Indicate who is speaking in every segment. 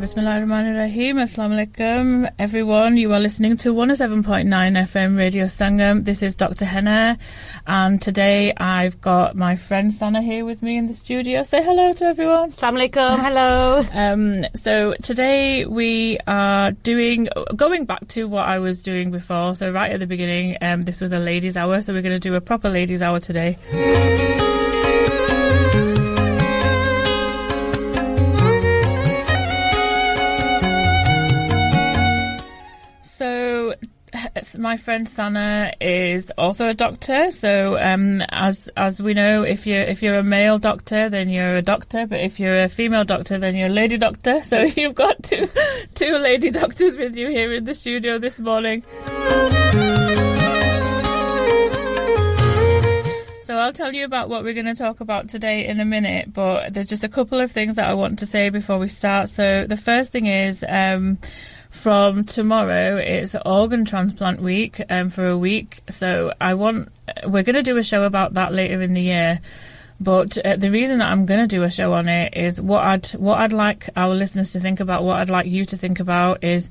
Speaker 1: Bismillahirrahmanirrahim. Assalamu alaikum, everyone. You are listening to 107.9 FM Radio Sangam. This is Dr. Henna, and today I've got my friend Sana here with me in the studio. Say hello to everyone.
Speaker 2: Assalamu alaikum. Hello.
Speaker 1: Um, so today we are doing, going back to what I was doing before. So right at the beginning, um, this was a ladies' hour, so we're going to do a proper ladies' hour today. My friend Sana is also a doctor. So um, as as we know, if you're if you're a male doctor, then you're a doctor. But if you're a female doctor, then you're a lady doctor. So you've got two two lady doctors with you here in the studio this morning. So I'll tell you about what we're going to talk about today in a minute, but there's just a couple of things that I want to say before we start. So the first thing is um, from tomorrow it's organ transplant week um, for a week. So i want we're going to do a show about that later in the year. But uh, the reason that I'm going to do a show on it is what I'd what I'd like our listeners to think about, what I'd like you to think about is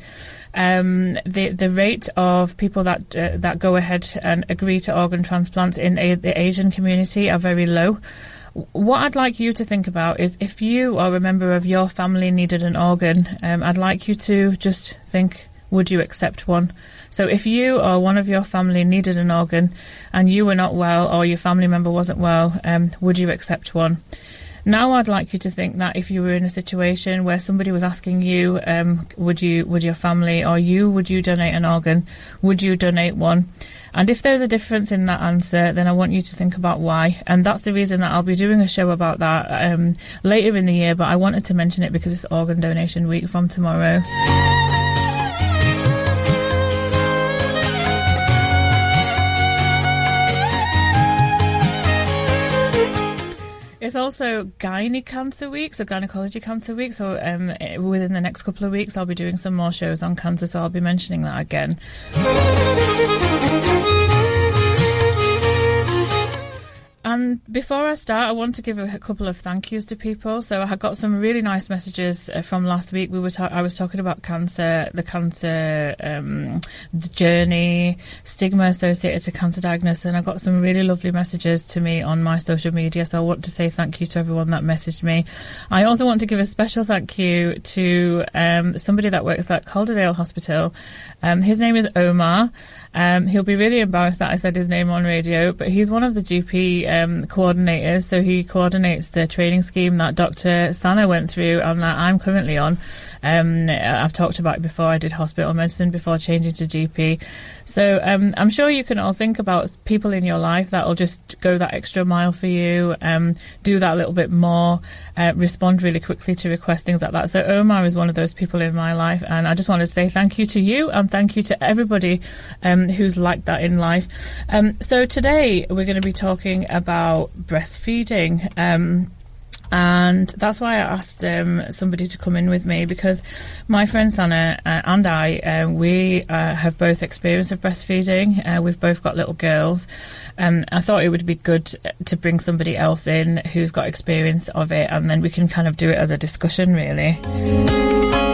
Speaker 1: um, the the rate of people that uh, that go ahead and agree to organ transplants in a, the Asian community are very low what I'd like you to think about is if you or a member of your family needed an organ, um, I'd like you to just think, would you accept one? So if you or one of your family needed an organ and you were not well or your family member wasn't well, um, would you accept one? Now I'd like you to think that if you were in a situation where somebody was asking you, um, would you, would your family or you, would you donate an organ? Would you donate one? And if there's a difference in that answer, then I want you to think about why. And that's the reason that I'll be doing a show about that um, later in the year. But I wanted to mention it because it's organ donation week from tomorrow. It's also Gynae Cancer Week, so Gynecology Cancer Week. So um, within the next couple of weeks, I'll be doing some more shows on cancer, so I'll be mentioning that again. And before I start, I want to give a, couple of thank yous to people. So I got some really nice messages uh, from last week. We were ta- I was talking about cancer, the cancer um, journey, stigma associated to cancer diagnosis, and I got some really lovely messages to me on my social media. So I want to say thank you to everyone that messaged me. I also want to give a special thank you to um, somebody that works at Calderdale Hospital. Um, his name is Omar. Um, he'll be really embarrassed that I said his name on radio, but he's one of the GP um, coordinators. So he coordinates the training scheme that Dr. Sana went through and that I'm currently on. Um, I've talked about before. I did hospital medicine before changing to GP. So um, I'm sure you can all think about people in your life that will just go that extra mile for you, um, do that little bit more, uh, respond really quickly to request things like that. So Omar is one of those people in my life, and I just wanted to say thank you to you and thank you to everybody um, who's like that in life. Um, so today we're going to be talking about breastfeeding. Um, and that's why I asked um, somebody to come in with me because my friend Sana uh, and I, uh, we uh, have both experience of breastfeeding. Uh, we've both got little girls. Um, I thought it would be good to bring somebody else in who's got experience of it, and then we can kind of do it as a discussion, really.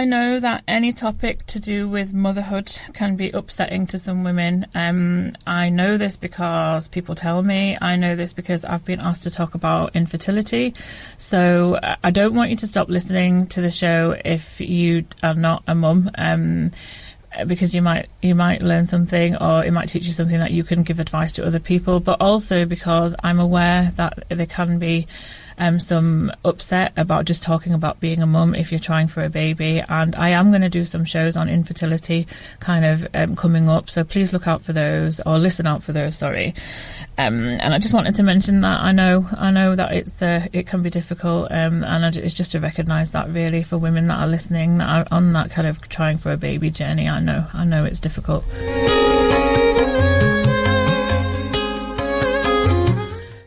Speaker 1: I know that any topic to do with motherhood can be upsetting to some women. Um, I know this because people tell me. I know this because I've been asked to talk about infertility. So uh, I don't want you to stop listening to the show if you are not a mum. Um, because you might you might learn something or it might teach you something that you can give advice to other people but also because I'm aware that there can be um, some upset about just talking about being a mum if you're trying for a baby. And I am going to do some shows on infertility kind of um, coming up. So please look out for those or listen out for those. Sorry. Um, and I just wanted to mention that I know I know that it's uh, it can be difficult, um, and it's just to recognise that really for women that are listening that are on that kind of trying for a baby journey. I know I know it's difficult.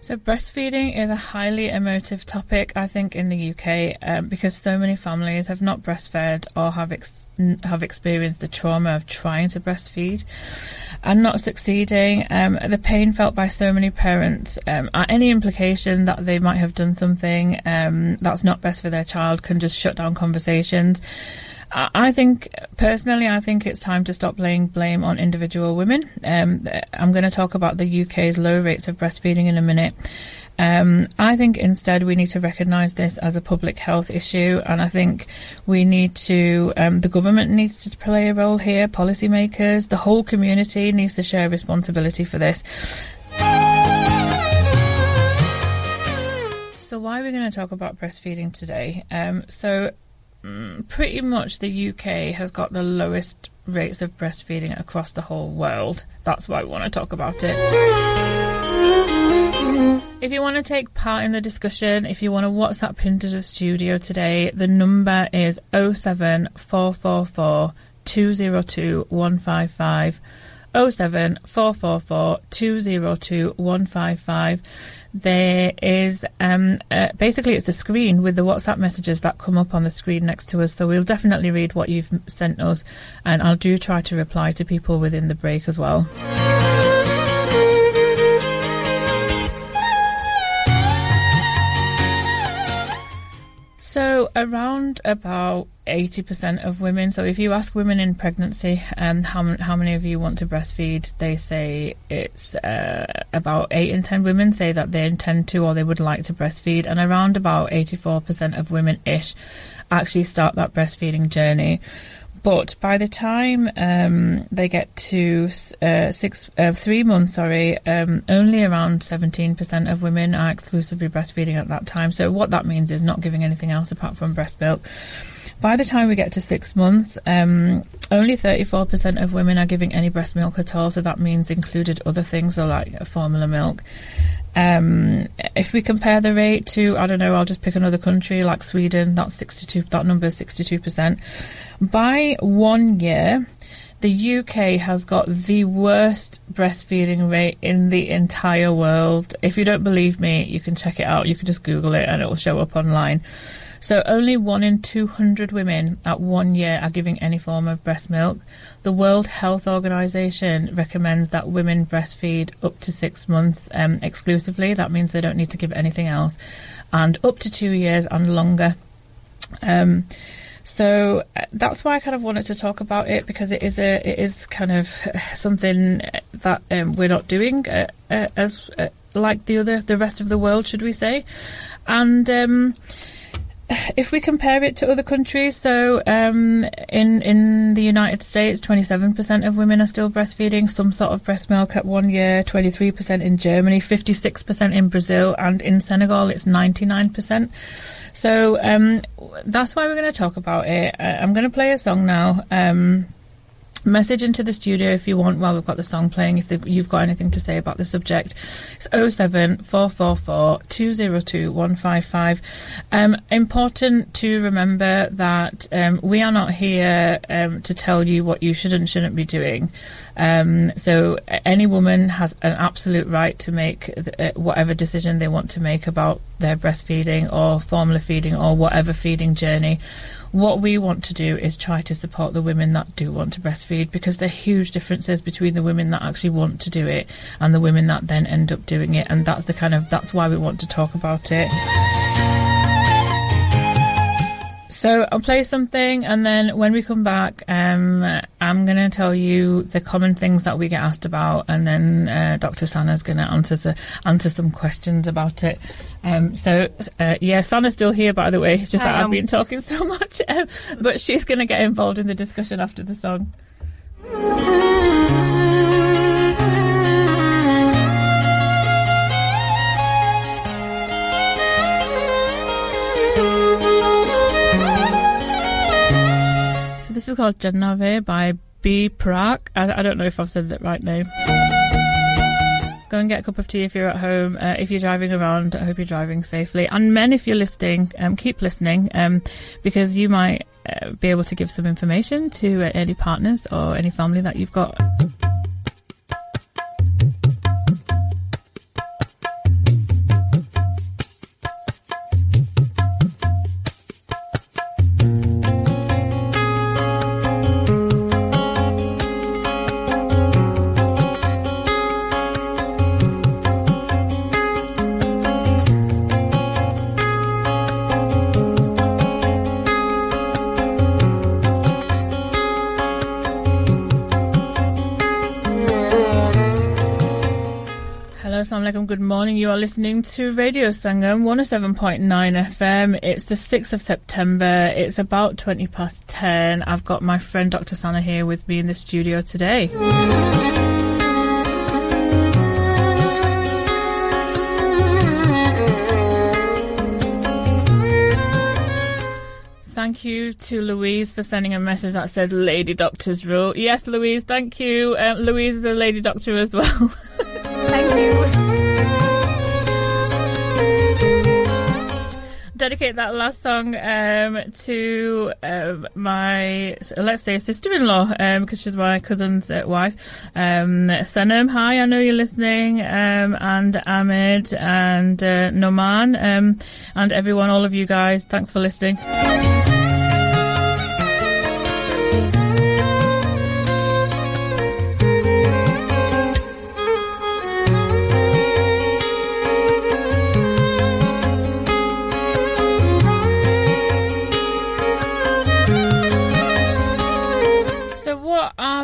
Speaker 1: So breastfeeding is a highly emotive topic, I think, in the UK um, because so many families have not breastfed or have ex- have experienced the trauma of trying to breastfeed and not succeeding. Um, the pain felt by so many parents, um, any implication that they might have done something um, that's not best for their child can just shut down conversations. I think personally, I think it's time to stop laying blame on individual women. Um, I'm going to talk about the UK's low rates of breastfeeding in a minute. Um, I think instead we need to recognise this as a public health issue, and I think we need to, um, the government needs to play a role here, policymakers, the whole community needs to share responsibility for this. So, why are we going to talk about breastfeeding today? Um, so, pretty much the UK has got the lowest rates of breastfeeding across the whole world. That's why we want to talk about it. If you want to take part in the discussion, if you want to WhatsApp into the studio today, the number is 07444 202 155. 07444 202 155 there is um, uh, basically it's a screen with the WhatsApp messages that come up on the screen next to us. So we'll definitely read what you've sent us, and I'll do try to reply to people within the break as well. So around about 80% of women. So if you ask women in pregnancy, um, how, how many of you want to breastfeed, they say it's uh, about 8 in 10 women say that they intend to or they would like to breastfeed. And around about 84% of women ish actually start that breastfeeding journey. But by the time um, they get to uh, six, uh, three months, sorry, um, only around 17% of women are exclusively breastfeeding at that time. So what that means is not giving anything else apart from breast milk. By the time we get to six months, um, only 34% of women are giving any breast milk at all. So that means included other things, like formula milk. Um, if we compare the rate to, I don't know, I'll just pick another country like Sweden, that's 62, that number is 62%. By one year, the UK has got the worst breastfeeding rate in the entire world. If you don't believe me, you can check it out. You can just Google it and it will show up online. So only one in 200 women at one year are giving any form of breast milk. The World Health Organization recommends that women breastfeed up to six months um, exclusively. That means they don't need to give anything else, and up to two years and longer. Um, so uh, that's why I kind of wanted to talk about it because it is a it is kind of something that um, we're not doing uh, uh, as uh, like the other the rest of the world, should we say? And um, if we compare it to other countries, so um, in in the United States, twenty seven percent of women are still breastfeeding some sort of breast milk at one year. Twenty three percent in Germany, fifty six percent in Brazil, and in Senegal, it's ninety nine percent. So um, that's why we're going to talk about it. I'm going to play a song now. Um, message into the studio if you want while we've got the song playing if you've got anything to say about the subject. It's 07444 202 155 um, important to remember that um, we are not here um, to tell you what you should and shouldn't be doing. Um, so any woman has an absolute right to make uh, whatever decision they want to make about their breastfeeding or formula feeding or whatever feeding journey what we want to do is try to support the women that do want to breastfeed because there are huge differences between the women that actually want to do it and the women that then end up doing it. And that's the kind of, that's why we want to talk about it. So I'll play something, and then when we come back, um, I'm going to tell you the common things that we get asked about, and then uh, Dr. Sana's going to answer to answer some questions about it. Um, so uh, yeah, Sana's still here, by the way. It's just that I've been talking so much, um, but she's going to get involved in the discussion after the song. This is called Jannave by B. Praak. I, I, don't know if I've said that right name. Go and get a cup of tea if you're at home. Uh, if you're driving around, I hope you're driving safely. And men, if you're listening, um, keep listening um, because you might uh, be able to give some information to uh, any partners or any family that you've got. Alaikum. Good morning. You are listening to Radio Sangam 107.9 FM. It's the 6th of September. It's about 20 past 10. I've got my friend Dr. Sana here with me in the studio today. Thank you to Louise for sending a message that said Lady Doctor's Rule. Yes, Louise, thank you. Um, Louise is a lady doctor as well. thank you. Dedicate that last song um, to um, my, let's say, sister-in-law, because um, she's my cousin's uh, wife. Um, Sanam, hi, I know you're listening, um, and Ahmed and uh, Noman, and everyone, all of you guys, thanks for listening.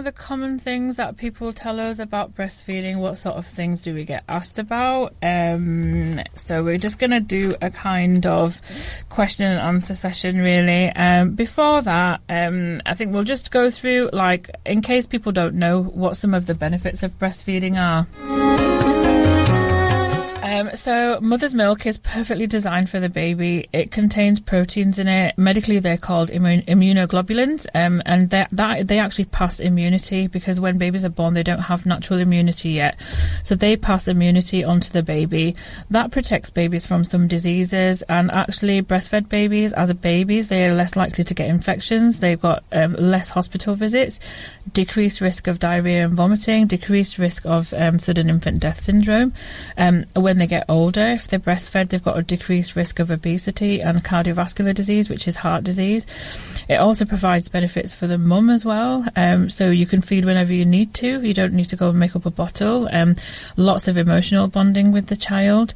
Speaker 1: The common things that people tell us about breastfeeding? What sort of things do we get asked about? Um, so we're just going to do a kind of question and answer session, really. Um, before that, um, I think we'll just go through, like, in case people don't know what some of the benefits of breastfeeding are. Um, so, mother's milk is perfectly designed for the baby. It contains proteins in it. Medically, they're called immun- immunoglobulins, um, and that they actually pass immunity because when babies are born, they don't have natural immunity yet. So they pass immunity onto the baby. That protects babies from some diseases, and actually, breastfed babies, as babies, they are less likely to get infections. They've got um, less hospital visits, decreased risk of diarrhea and vomiting, decreased risk of um, sudden infant death syndrome. Um, when they get older, if they're breastfed, they've got a decreased risk of obesity and cardiovascular disease, which is heart disease. It also provides benefits for the mum as well. Um, so you can feed whenever you need to. You don't need to go and make up a bottle. Um, lots of emotional bonding with the child.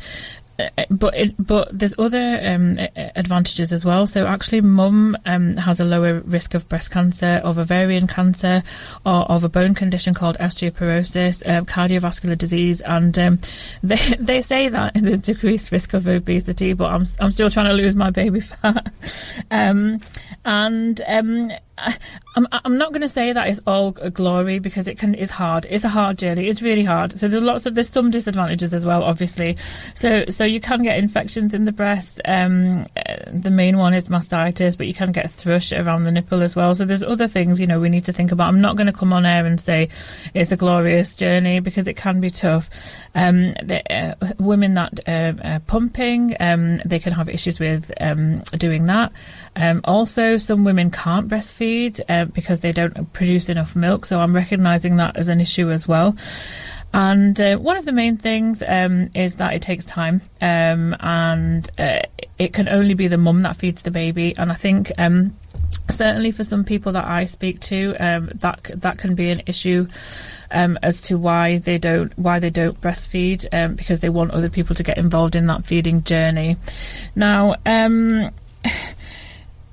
Speaker 1: Uh, but it, but there's other um, advantages as well. So actually, mum um, has a lower risk of breast cancer, of ovarian cancer, or of a bone condition called osteoporosis, uh, cardiovascular disease, and um, they they say that there's decreased risk of obesity. But I'm I'm still trying to lose my baby fat, um, and um, I, am I'm not going to say that it's all glory because it can it's hard. It's a hard journey. It's really hard. So there's lots of there's some disadvantages as well, obviously. So so you can get infections in the breast. Um, the main one is mastitis, but you can get thrush around the nipple as well. So there's other things you know we need to think about. I'm not going to come on air and say it's a glorious journey because it can be tough. Um, the, uh, women that uh, are pumping, um, they can have issues with um, doing that. Um, also, some women can't breastfeed uh, because they don't produce enough milk. So I'm recognising that as an issue as well. And uh, one of the main things um, is that it takes time, um, and uh, it can only be the mum that feeds the baby. And I think um, certainly for some people that I speak to, um, that that can be an issue. Um, as to why they don't why they don't breastfeed um, because they want other people to get involved in that feeding journey. Now, um,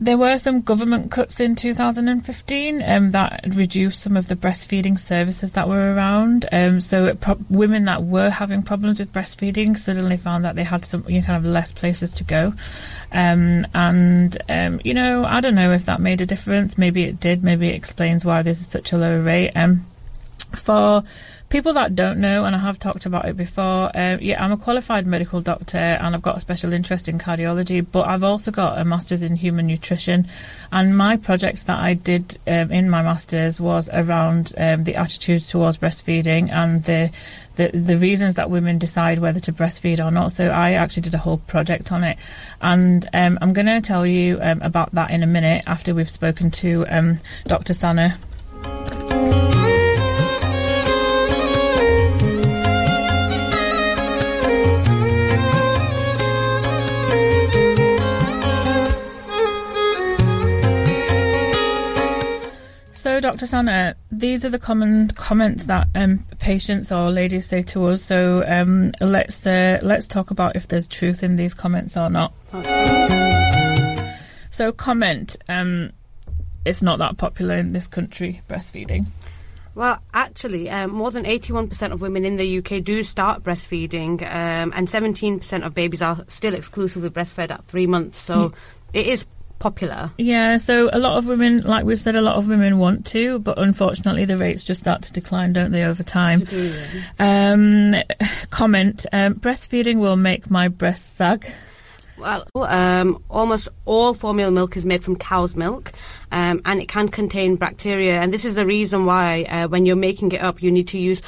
Speaker 1: there were some government cuts in 2015 um, that reduced some of the breastfeeding services that were around. Um, so pro- women that were having problems with breastfeeding suddenly found that they had some you know, kind of less places to go. Um, and um, you know, I don't know if that made a difference. Maybe it did. Maybe it explains why this is such a low rate. Um, for people that don't know, and I have talked about it before, uh, yeah, I'm a qualified medical doctor and I've got a special interest in cardiology, but I've also got a master's in human nutrition. And my project that I did um, in my master's was around um, the attitudes towards breastfeeding and the, the, the reasons that women decide whether to breastfeed or not. So I actually did a whole project on it, and um, I'm going to tell you um, about that in a minute after we've spoken to um, Dr. Sana. Dr. Sana, these are the common comments that um, patients or ladies say to us. So um, let's uh, let's talk about if there's truth in these comments or not. So comment. Um, it's not that popular in this country breastfeeding.
Speaker 2: Well, actually, um, more than 81% of women in the UK do start breastfeeding, um, and 17% of babies are still exclusively breastfed at three months. So mm. it is popular.
Speaker 1: Yeah, so a lot of women, like we've said, a lot of women want to, but unfortunately the rates just start to decline, don't they, over time? Um, comment um, breastfeeding will make my breast sag.
Speaker 2: Well, um, almost all formula milk is made from cow's milk, um, and it can contain bacteria. And this is the reason why, uh, when you're making it up, you need to use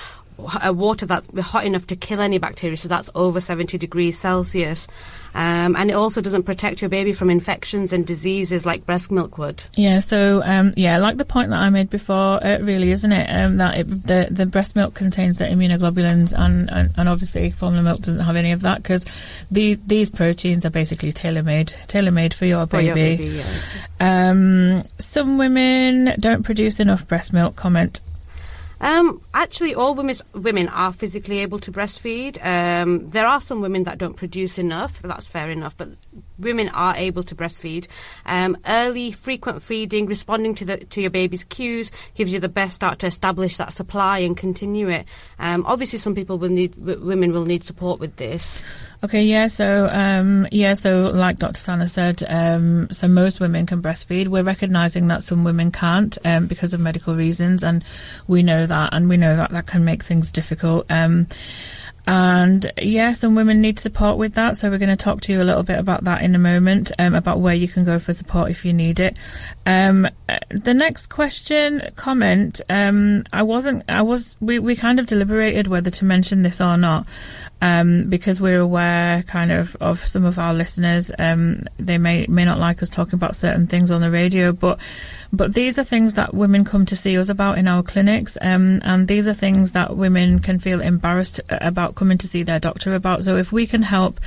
Speaker 2: water that's hot enough to kill any bacteria, so that's over 70 degrees Celsius. Um, and it also doesn't protect your baby from infections and diseases like breast milk would.
Speaker 1: Yeah, so um, yeah, like the point that I made before, uh, really, isn't it? Um, that it, the the breast milk contains the immunoglobulins, and, and, and obviously formula milk doesn't have any of that because the, these proteins are basically tailor made tailor made for your
Speaker 2: for
Speaker 1: baby.
Speaker 2: Your baby yeah.
Speaker 1: Um, some women don't produce enough breast milk. Comment
Speaker 2: um, actually, all women women are physically able to breastfeed. Um, there are some women that don't produce enough. That's fair enough, but women are able to breastfeed. Um, early, frequent feeding, responding to the to your baby's cues gives you the best start to establish that supply and continue it. Um, obviously, some people will need women will need support with this.
Speaker 1: Okay, yeah. So, um, yeah. So, like Dr. Sana said, um, so most women can breastfeed. We're recognizing that some women can't um, because of medical reasons, and we know that, and we know that that can make things difficult. Um, and yeah, some women need support with that. So we're going to talk to you a little bit about that in a moment, um, about where you can go for support if you need it. Um, uh, the next question, comment, um, I wasn't, I was, we, we kind of deliberated whether to mention this or not, um, because we're aware kind of of some of our listeners. Um, they may, may not like us talking about certain things on the radio, but but these are things that women come to see us about in our clinics, um, and these are things that women can feel embarrassed about coming to see their doctor about. So if we can help.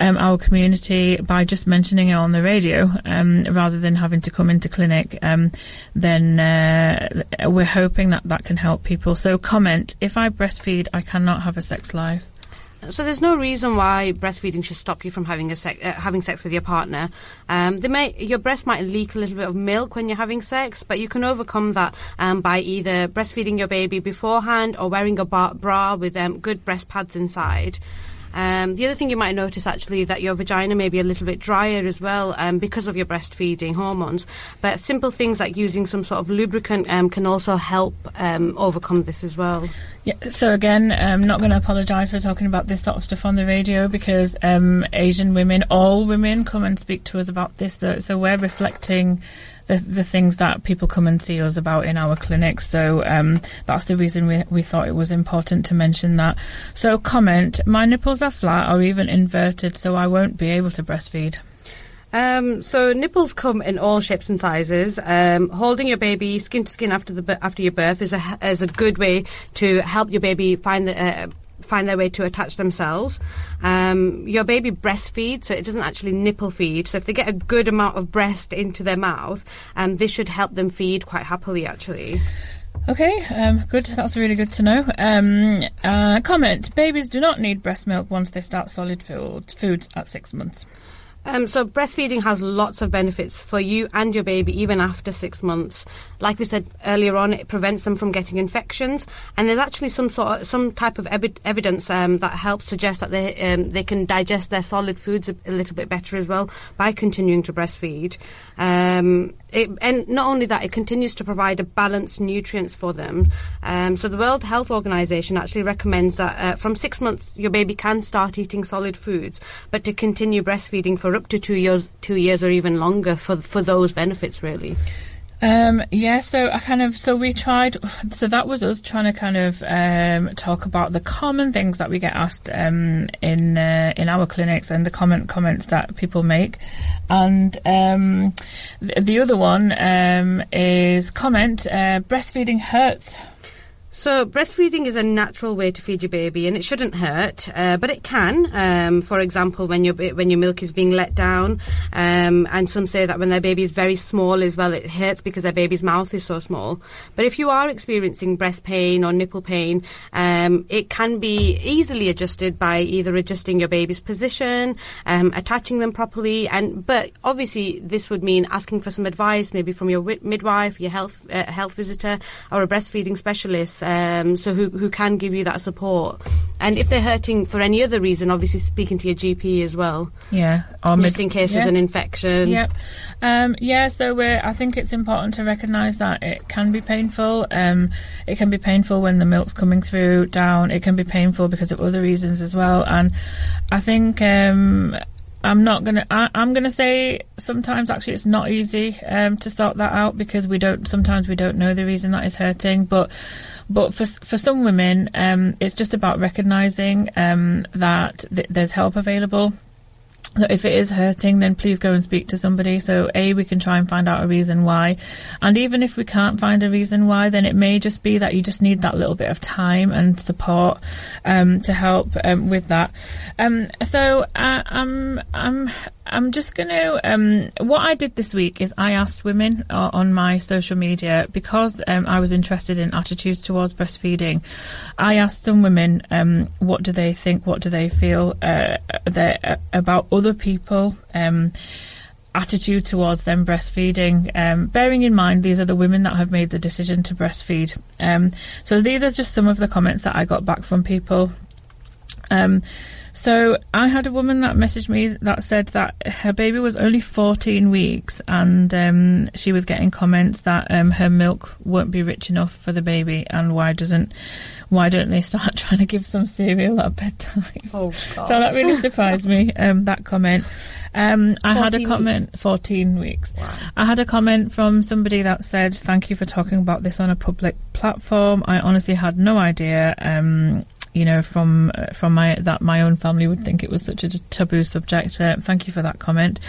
Speaker 1: Um, our community by just mentioning it on the radio um, rather than having to come into clinic, um, then uh, we're hoping that that can help people. So, comment if I breastfeed, I cannot have a sex life.
Speaker 2: So there's no reason why breastfeeding should stop you from having a sec- uh, having sex with your partner. Um, may, your breast might leak a little bit of milk when you're having sex, but you can overcome that um, by either breastfeeding your baby beforehand or wearing a bra with um, good breast pads inside. Um, the other thing you might notice actually that your vagina may be a little bit drier as well um, because of your breastfeeding hormones. But simple things like using some sort of lubricant um, can also help um, overcome this as well.
Speaker 1: Yeah. So again, I'm not going to apologise for talking about this sort of stuff on the radio because um, Asian women, all women, come and speak to us about this. So we're reflecting the, the things that people come and see us about in our clinic. So um, that's the reason we, we thought it was important to mention that. So, comment my nipples are flat or even inverted, so I won't be able to breastfeed.
Speaker 2: Um, so nipples come in all shapes and sizes. Um, holding your baby skin to skin after the after your birth is a is a good way to help your baby find the uh, find their way to attach themselves. Um, your baby breastfeeds, so it doesn't actually nipple feed. So if they get a good amount of breast into their mouth, um, this should help them feed quite happily, actually.
Speaker 1: Okay, um, good. That's really good to know. Um, uh, comment: Babies do not need breast milk once they start solid food, foods at six months.
Speaker 2: Um, so breastfeeding has lots of benefits for you and your baby even after six months. Like we said earlier on, it prevents them from getting infections, and there's actually some sort of some type of evi- evidence um, that helps suggest that they um, they can digest their solid foods a, a, little bit better as well by continuing to breastfeed. It, and not only that, it continues to provide a balanced nutrients for them. Um, so the World Health Organization actually recommends that uh, from six months your baby can start eating solid foods, but to continue breastfeeding for up to two years, two years or even longer for for those benefits really.
Speaker 1: Um, yeah, so I kind of so we tried. So that was us trying to kind of um, talk about the common things that we get asked um, in uh, in our clinics and the comment comments that people make. And um, the, the, other one um, is comment: uh, breastfeeding hurts.
Speaker 2: So, breastfeeding is a natural way to feed your baby, and it shouldn't hurt, uh, but it can. Um, for example, when your when your milk is being let down, um, and some say that when their baby is very small as well, it hurts because their baby's mouth is so small. But if you are experiencing breast pain or nipple pain, um, it can be easily adjusted by either adjusting your baby's position, um, attaching them properly, and but obviously this would mean asking for some advice, maybe from your midwife, your health uh, health visitor, or a breastfeeding specialist um, so who, who can give you that support. And if they're hurting for any other reason, obviously speaking to your GP as well.
Speaker 1: Yeah,
Speaker 2: or just mid- in case yeah. there's an infection.
Speaker 1: Yep. Um, yeah, so we're, I think it's important to recognise that it can be painful. Um, it can be painful when the milk's coming through down. It can be painful because of other reasons as well. And I think um, I'm not gonna. I, am gonna say sometimes actually it's not easy um, to sort that out because we don't. Sometimes we don't know the reason that is hurting, but but for for some women, um, it's just about recognizing um, that th- there's help available. If it is hurting, then please go and speak to somebody. So a we can try and find out a reason why, and even if we can't find a reason why, then it may just be that you just need that little bit of time and support um, to help um, with that. Um, so uh, I'm I'm I'm just going to. Um, what I did this week is I asked women uh, on my social media because um, I was interested in attitudes towards breastfeeding. I asked some women um, what do they think, what do they feel uh, uh, about other people. Um, attitude towards them breastfeeding. Um, bearing in mind, these are the women that have made the decision to breastfeed. Um, so these are just some of the comments that I got back from people. Um, so I had a woman that messaged me that said that her baby was only 14 weeks and um, she was getting comments that um, her milk won't be rich enough for the baby and why doesn't why don't they start trying to give some cereal at bedtime?
Speaker 2: Oh, God.
Speaker 1: So that really surprised me, um, that comment. Um, I had a comment, weeks. 14 weeks. Wow. I had a comment from somebody that said, Thank you for talking about this on a public platform. I honestly had no idea. You know, from from my that my own family would think it was such a taboo subject. Uh, thank you for that comment.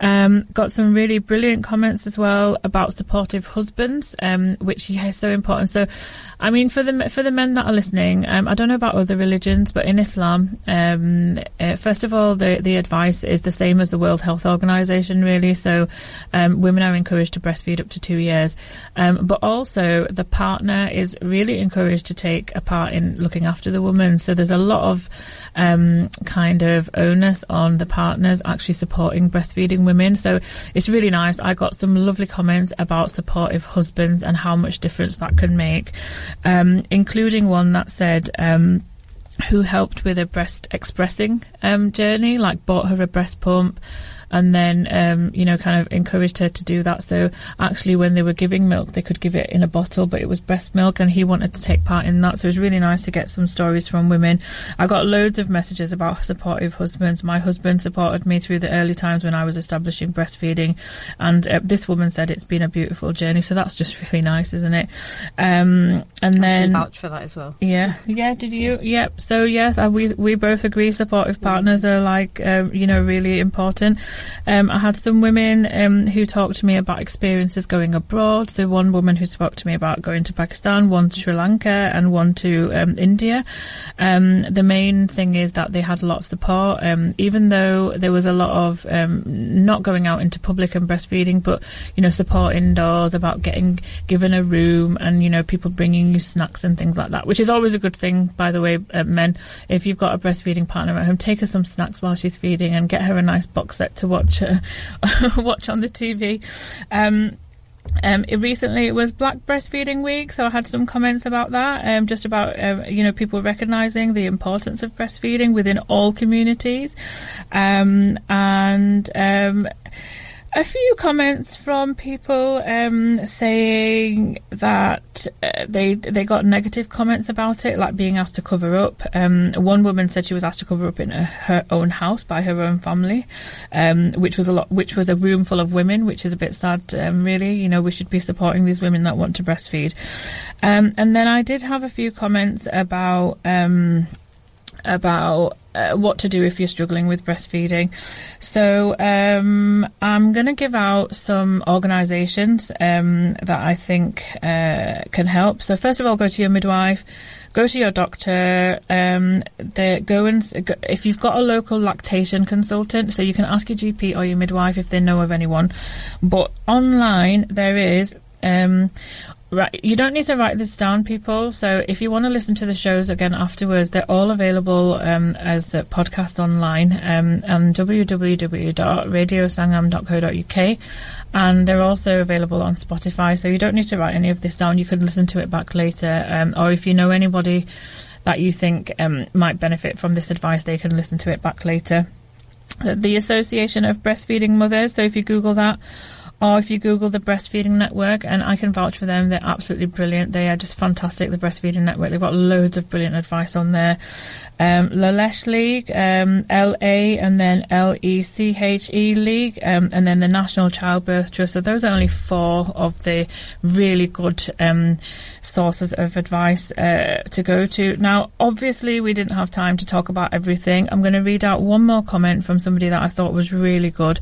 Speaker 1: Um, got some really brilliant comments as well about supportive husbands, um, which is so important. So, I mean, for the for the men that are listening, um, I don't know about other religions, but in Islam, um, uh, first of all, the the advice is the same as the World Health Organization, really. So, um, women are encouraged to breastfeed up to two years, um, but also the partner is really encouraged to take a part in looking after the woman. So there's a lot of um, kind of onus on the partners actually supporting breastfeeding women. So it's really nice. I got some lovely comments about supportive husbands and how much difference that can make, um, including one that said. Um, who helped with a breast expressing um, journey, like bought her a breast pump, and then um, you know kind of encouraged her to do that. So actually, when they were giving milk, they could give it in a bottle, but it was breast milk, and he wanted to take part in that. So it was really nice to get some stories from women. I got loads of messages about supportive husbands. My husband supported me through the early times when I was establishing breastfeeding, and uh, this woman said it's been a beautiful journey. So that's just really nice, isn't it? Um, and I then
Speaker 2: vouch for that as well.
Speaker 1: Yeah, yeah. Did you? Yep. So yes, uh, we we both agree supportive partners are like um, you know really important. Um, I had some women um, who talked to me about experiences going abroad. So one woman who spoke to me about going to Pakistan, one to Sri Lanka, and one to um, India. Um, the main thing is that they had a lot of support, um, even though there was a lot of um, not going out into public and breastfeeding, but you know support indoors about getting given a room and you know people bringing you snacks and things like that, which is always a good thing. By the way, uh, men, if you've got a breastfeeding partner at home, take her some snacks while she's feeding and get her a nice box set to watch uh, watch on the TV. Um, um, it recently it was Black Breastfeeding Week, so I had some comments about that, um, just about uh, you know people recognizing the importance of breastfeeding within all communities, um, and um, a few comments from people um, saying that uh, they they got negative comments about it, like being asked to cover up. Um, one woman said she was asked to cover up in a, her own house by her own family, um, which was a lot, which was a room full of women, which is a bit sad. Um, really, you know, we should be supporting these women that want to breastfeed. Um, and then I did have a few comments about. Um, about uh, what to do if you're struggling with breastfeeding. So um, I'm going to give out some organisations um, that I think uh, can help. So first of all, go to your midwife. Go to your doctor. Um, go and if you've got a local lactation consultant, so you can ask your GP or your midwife if they know of anyone. But online there is um, Right, you don't need to write this down, people. So if you want to listen to the shows again afterwards, they're all available um, as a podcast online um, on www.radiosangam.co.uk, and they're also available on Spotify. So you don't need to write any of this down. You can listen to it back later, um, or if you know anybody that you think um, might benefit from this advice, they can listen to it back later. The Association of Breastfeeding Mothers. So if you Google that or if you Google the Breastfeeding Network, and I can vouch for them, they're absolutely brilliant. They are just fantastic, the Breastfeeding Network. They've got loads of brilliant advice on there. Um, La Leche League, um, LA, and then LECHE League, um, and then the National Childbirth Trust. So those are only four of the really good um, sources of advice uh, to go to. Now, obviously, we didn't have time to talk about everything. I'm going to read out one more comment from somebody that I thought was really good.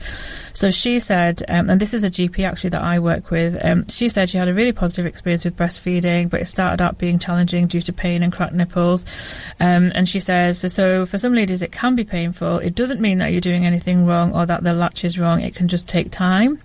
Speaker 1: So she said, um, and this is a GP actually that I work with. Um, she said she had a really positive experience with breastfeeding, but it started out being challenging due to pain and cracked nipples. Um, and she says, so, so for some ladies it can be painful. It doesn't mean that you're doing anything wrong or that the latch is wrong. It can just take time.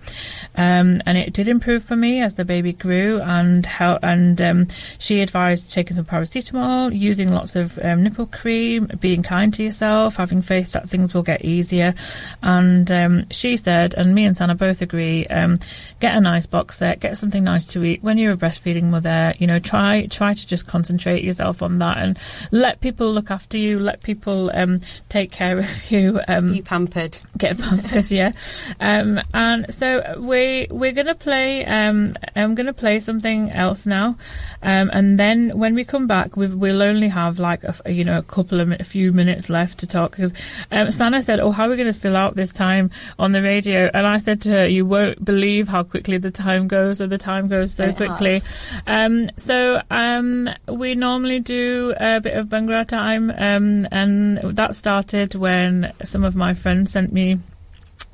Speaker 1: Um, and it did improve for me as the baby grew, and how and um, she advised taking some paracetamol, using lots of um, nipple cream, being kind to yourself, having faith that things will get easier. And um, she said said, and me and Sana both agree, um, get a nice box set, get something nice to eat. When you're a breastfeeding mother, you know, try try to just concentrate yourself on that and let people look after you, let people um, take care of you.
Speaker 2: Um, Be pampered.
Speaker 1: Get pampered, yeah. Um, and so we we're gonna play. Um, I'm gonna play something else now, um, and then when we come back, we will only have like a, you know a couple of a few minutes left to talk. Because um, Sana said, "Oh, how are we going to fill out this time on the radio?" radio, and I said to her, "You won't believe how quickly the time goes, or the time goes so quickly." Um, so um, we normally do a bit of Bhangra time, um, and that started when some of my friends sent me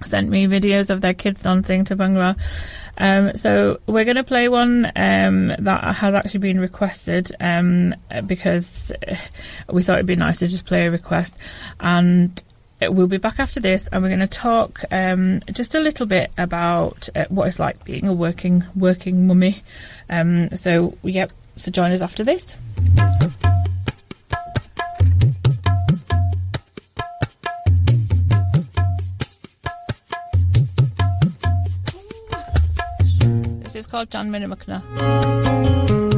Speaker 1: sent me videos of their kids dancing to Bhangra. Um, so we're going to play one um, that has actually been requested um, because we thought it'd be nice to just play a request. And We'll be back after this, and we're going to talk um, just a little bit about uh, what it's like being a working working mummy. Um, so, yep. So join us after this. This is called Jan Minimakna.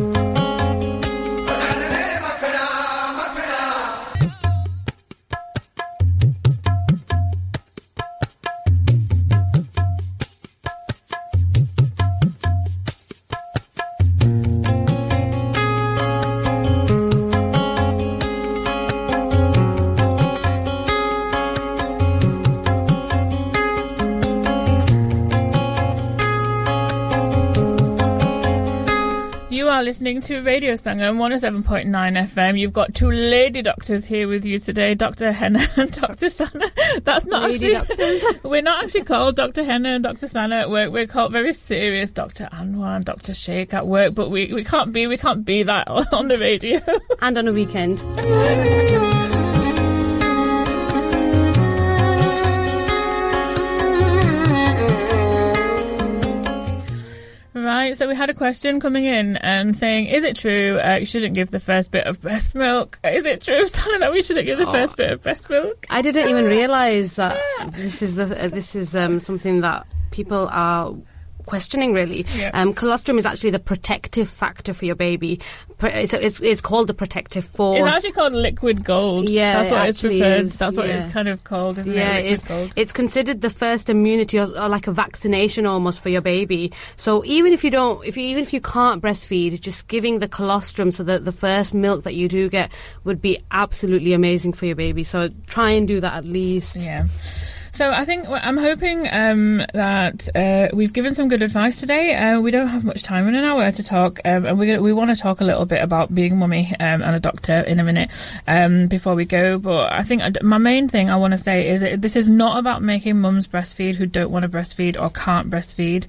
Speaker 1: Listening to Radio Sangam 107.9 FM. You've got two lady doctors here with you today, Dr. Henna and Dr. Sana. That's not lady actually, we're not actually called Dr. Henna and Dr. Sana at work. We're called very serious Dr. Anwar and Dr. Sheikh at work, but we, we can't be, we can't be that on the radio.
Speaker 2: and on a weekend.
Speaker 1: So we had a question coming in and saying, is it true uh, you shouldn't give the first bit of breast milk? Is it true, Sally, that we shouldn't give the oh, first bit of breast milk?
Speaker 2: I didn't even realise that yeah. this is the, uh, this is um, something that people are questioning really. Yeah. Um, colostrum is actually the protective factor for your baby. It's, it's, it's, called the protective force.
Speaker 1: It's actually called liquid gold. Yeah, that's what it it's preferred. Is, That's what yeah. it's kind of called, isn't yeah, it?
Speaker 2: It's, gold. it's considered the first immunity or, or, like a vaccination almost for your baby. So even if you don't, if you, even if you can't breastfeed, just giving the colostrum so that the first milk that you do get would be absolutely amazing for your baby. So try and do that at least.
Speaker 1: Yeah. So I think I'm hoping um, that uh, we've given some good advice today. Uh, we don't have much time in an hour to talk, um, and we we want to talk a little bit about being a mummy um, and a doctor in a minute um, before we go. But I think my main thing I want to say is that this is not about making mums breastfeed who don't want to breastfeed or can't breastfeed,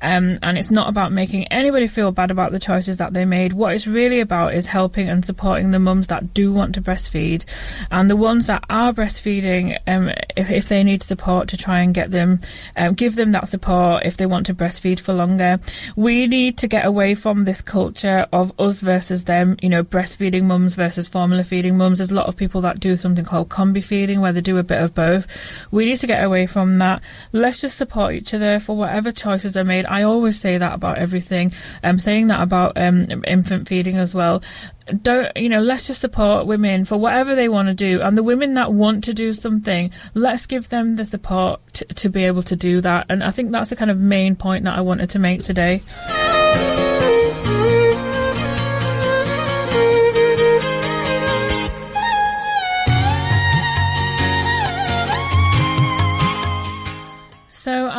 Speaker 1: um, and it's not about making anybody feel bad about the choices that they made. What it's really about is helping and supporting the mums that do want to breastfeed, and the ones that are breastfeeding, um, if, if they need support to try and get them, um, give them that support if they want to breastfeed for longer. We need to get away from this culture of us versus them, you know, breastfeeding mums versus formula feeding mums. There's a lot of people that do something called combi feeding where they do a bit of both. We need to get away from that. Let's just support each other for whatever choices are made. I always say that about everything. I'm saying that about um, infant feeding as well don't you know let's just support women for whatever they want to do and the women that want to do something let's give them the support to, be able to do that and i think that's the kind of main point that i wanted to make today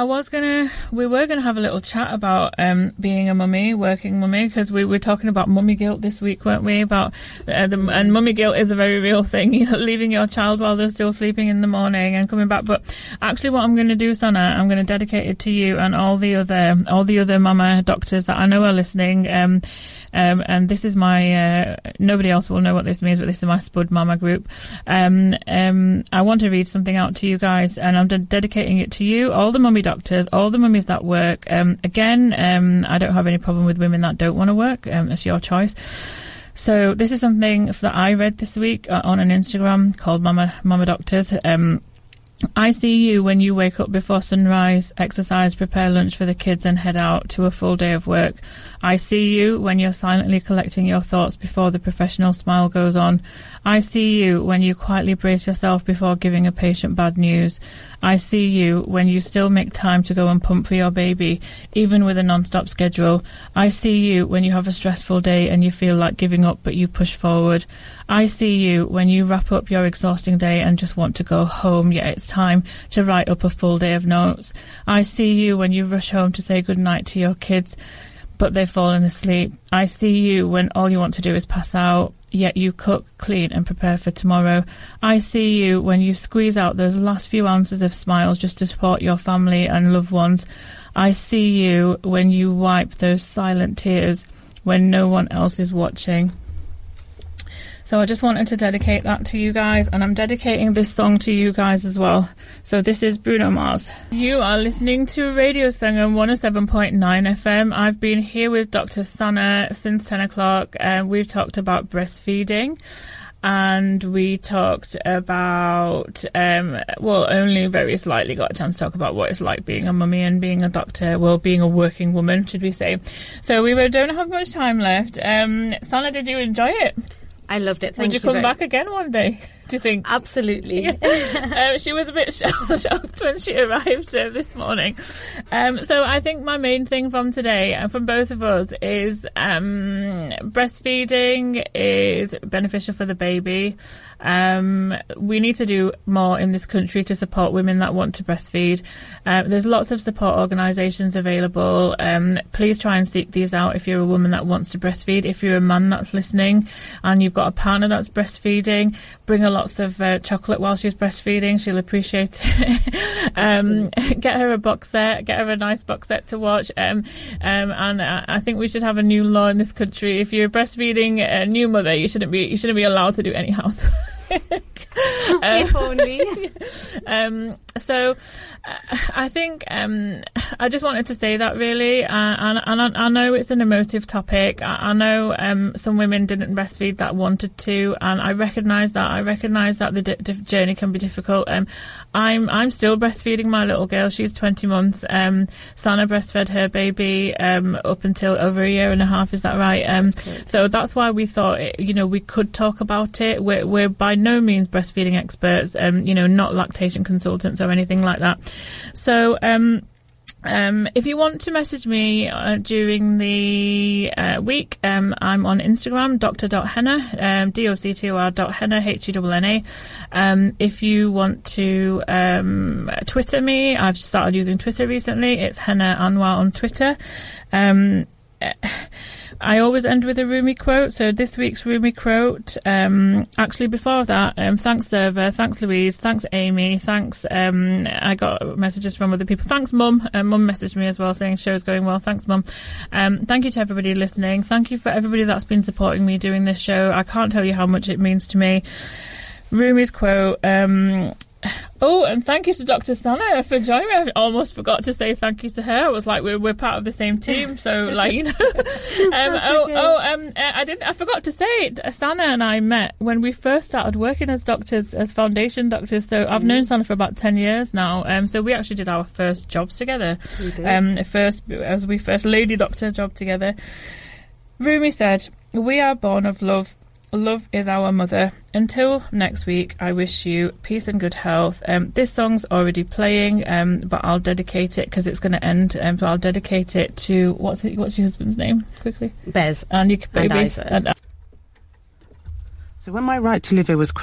Speaker 1: I was gonna, we were gonna have a little chat about um, being a mummy, working mummy, because we were talking about mummy guilt this week, weren't we? About uh, the, and mummy guilt is a very real thing. You know, leaving your child while they're still sleeping in the morning and coming back. But actually, what I'm going to do, Sana, I'm going to dedicate it to you and all the other, all the other mama doctors that I know are listening. Um, um, and this is my, uh, nobody else will know what this means, but this is my Spud Mama group. Um, um, I want to read something out to you guys, and I'm de- dedicating it to you, all the mummy doctors, all the mummies that work. Um, again, um, I don't have any problem with women that don't want to work. Um, it's your choice. So this is something that I read this week uh, on an Instagram called Mama Mama Doctors. Um, I see you when you wake up before sunrise, exercise, prepare lunch for the kids, and head out to a full day of work. I see you when you're silently collecting your thoughts before the professional smile goes on. I see you when you quietly brace yourself before giving a patient bad news. I see you when you still make time to go and pump for your baby, even with a non-stop schedule. I see you when you have a stressful day and you feel like giving up, but you push forward. I see you when you wrap up your exhausting day and just want to go home, yet it's time to write up a full day of notes. I see you when you rush home to say goodnight to your kids but they've fallen asleep. I see you when all you want to do is pass out, yet you cook, clean, and prepare for tomorrow. I see you when you squeeze out those last few ounces of smiles just to support your family and loved ones. I see you when you wipe those silent tears when no one else is watching. So I just wanted to dedicate that to you guys, and I'm dedicating this song to you guys as well. So this is Bruno Mars. You are listening to Radio Sangam 107.9 FM. I've been here with Dr. Sana since 10 o'clock, and we've talked about breastfeeding and we talked about um, well only very slightly got a chance to talk about what it's like being a mummy and being a doctor well being a working woman should we say so we don't have much time left um, sana did you enjoy it
Speaker 2: I loved it.
Speaker 1: Thank Would you, you come back again one day? Do you think?
Speaker 2: Absolutely.
Speaker 1: um, she was a bit shocked when she arrived uh, this morning. Um, so I think my main thing from today and from both of us is um, breastfeeding is beneficial for the baby. Um, we need to do more in this country to support women that want to breastfeed. Uh, there's lots of support organisations available. Um, please try and seek these out if you're a woman that wants to breastfeed. If you're a man that's listening and you've got a partner that's breastfeeding, bring her lots of uh, chocolate while she's breastfeeding. She'll appreciate it. um, get her a box set. Get her a nice box set to watch. Um, um, and I, I think we should have a new law in this country. If you're breastfeeding a new mother, you shouldn't be you shouldn't be allowed to do any housework.
Speaker 2: if only.
Speaker 1: um, so uh, I think um, I just wanted to say that really, uh, and, and I, I, know it's an emotive topic. I, I know um, some women didn't breastfeed that wanted to, and I recognise that. I recognise that the di- journey can be difficult. Um, I'm I'm still breastfeeding my little girl. She's 20 months. Um, Sana breastfed her baby um, up until over a year and a half. Is that right? Um, so that's why we thought, it, you know, we could talk about it. We're, we're by no means breastfeeding experts. Um, you know, not lactation consultants or anything like that. So, um, Um, if you want to message me uh, during the uh, week, um, I'm on Instagram, dr.henna, um, D-O-C-T-O-R H-E-N-N-A. Um, if you want to um, Twitter me, I've started using Twitter recently. It's Henna Anwar on Twitter. Um, I always end with a Rumi quote. So this week's Rumi quote, um, actually before that, um, thanks Derva, thanks Louise, thanks Amy, thanks. Um, I got messages from other people. Thanks Mum. Uh, Mum messaged me as well saying show's going well. Thanks Mum. Um, thank you to everybody listening. Thank you for everybody that's been supporting me doing this show. I can't tell you how much it means to me. Rumi's quote. Oh, and thank you to Dr. Sana for joining me. I almost forgot to say thank you to her. It was like we're, we're part of the same team, so like you know. um, oh, okay. oh, um, uh, I didn't. I forgot to say it. Sana and I met when we first started working as doctors, as foundation doctors. So I've mm. known Sana for about ten years now. Um, so we actually did our first jobs together. Um, first as we first lady doctor job together. Rumi said, "We are born of love." Love is our mother. Until next week, I wish you peace and good health. Um, this song's already playing, um, but I'll dedicate it because it's going to end. Um, so I'll dedicate it to what's it, what's your husband's name quickly?
Speaker 2: Bez
Speaker 1: and you baby.
Speaker 2: And, and,
Speaker 3: so when my right to live here was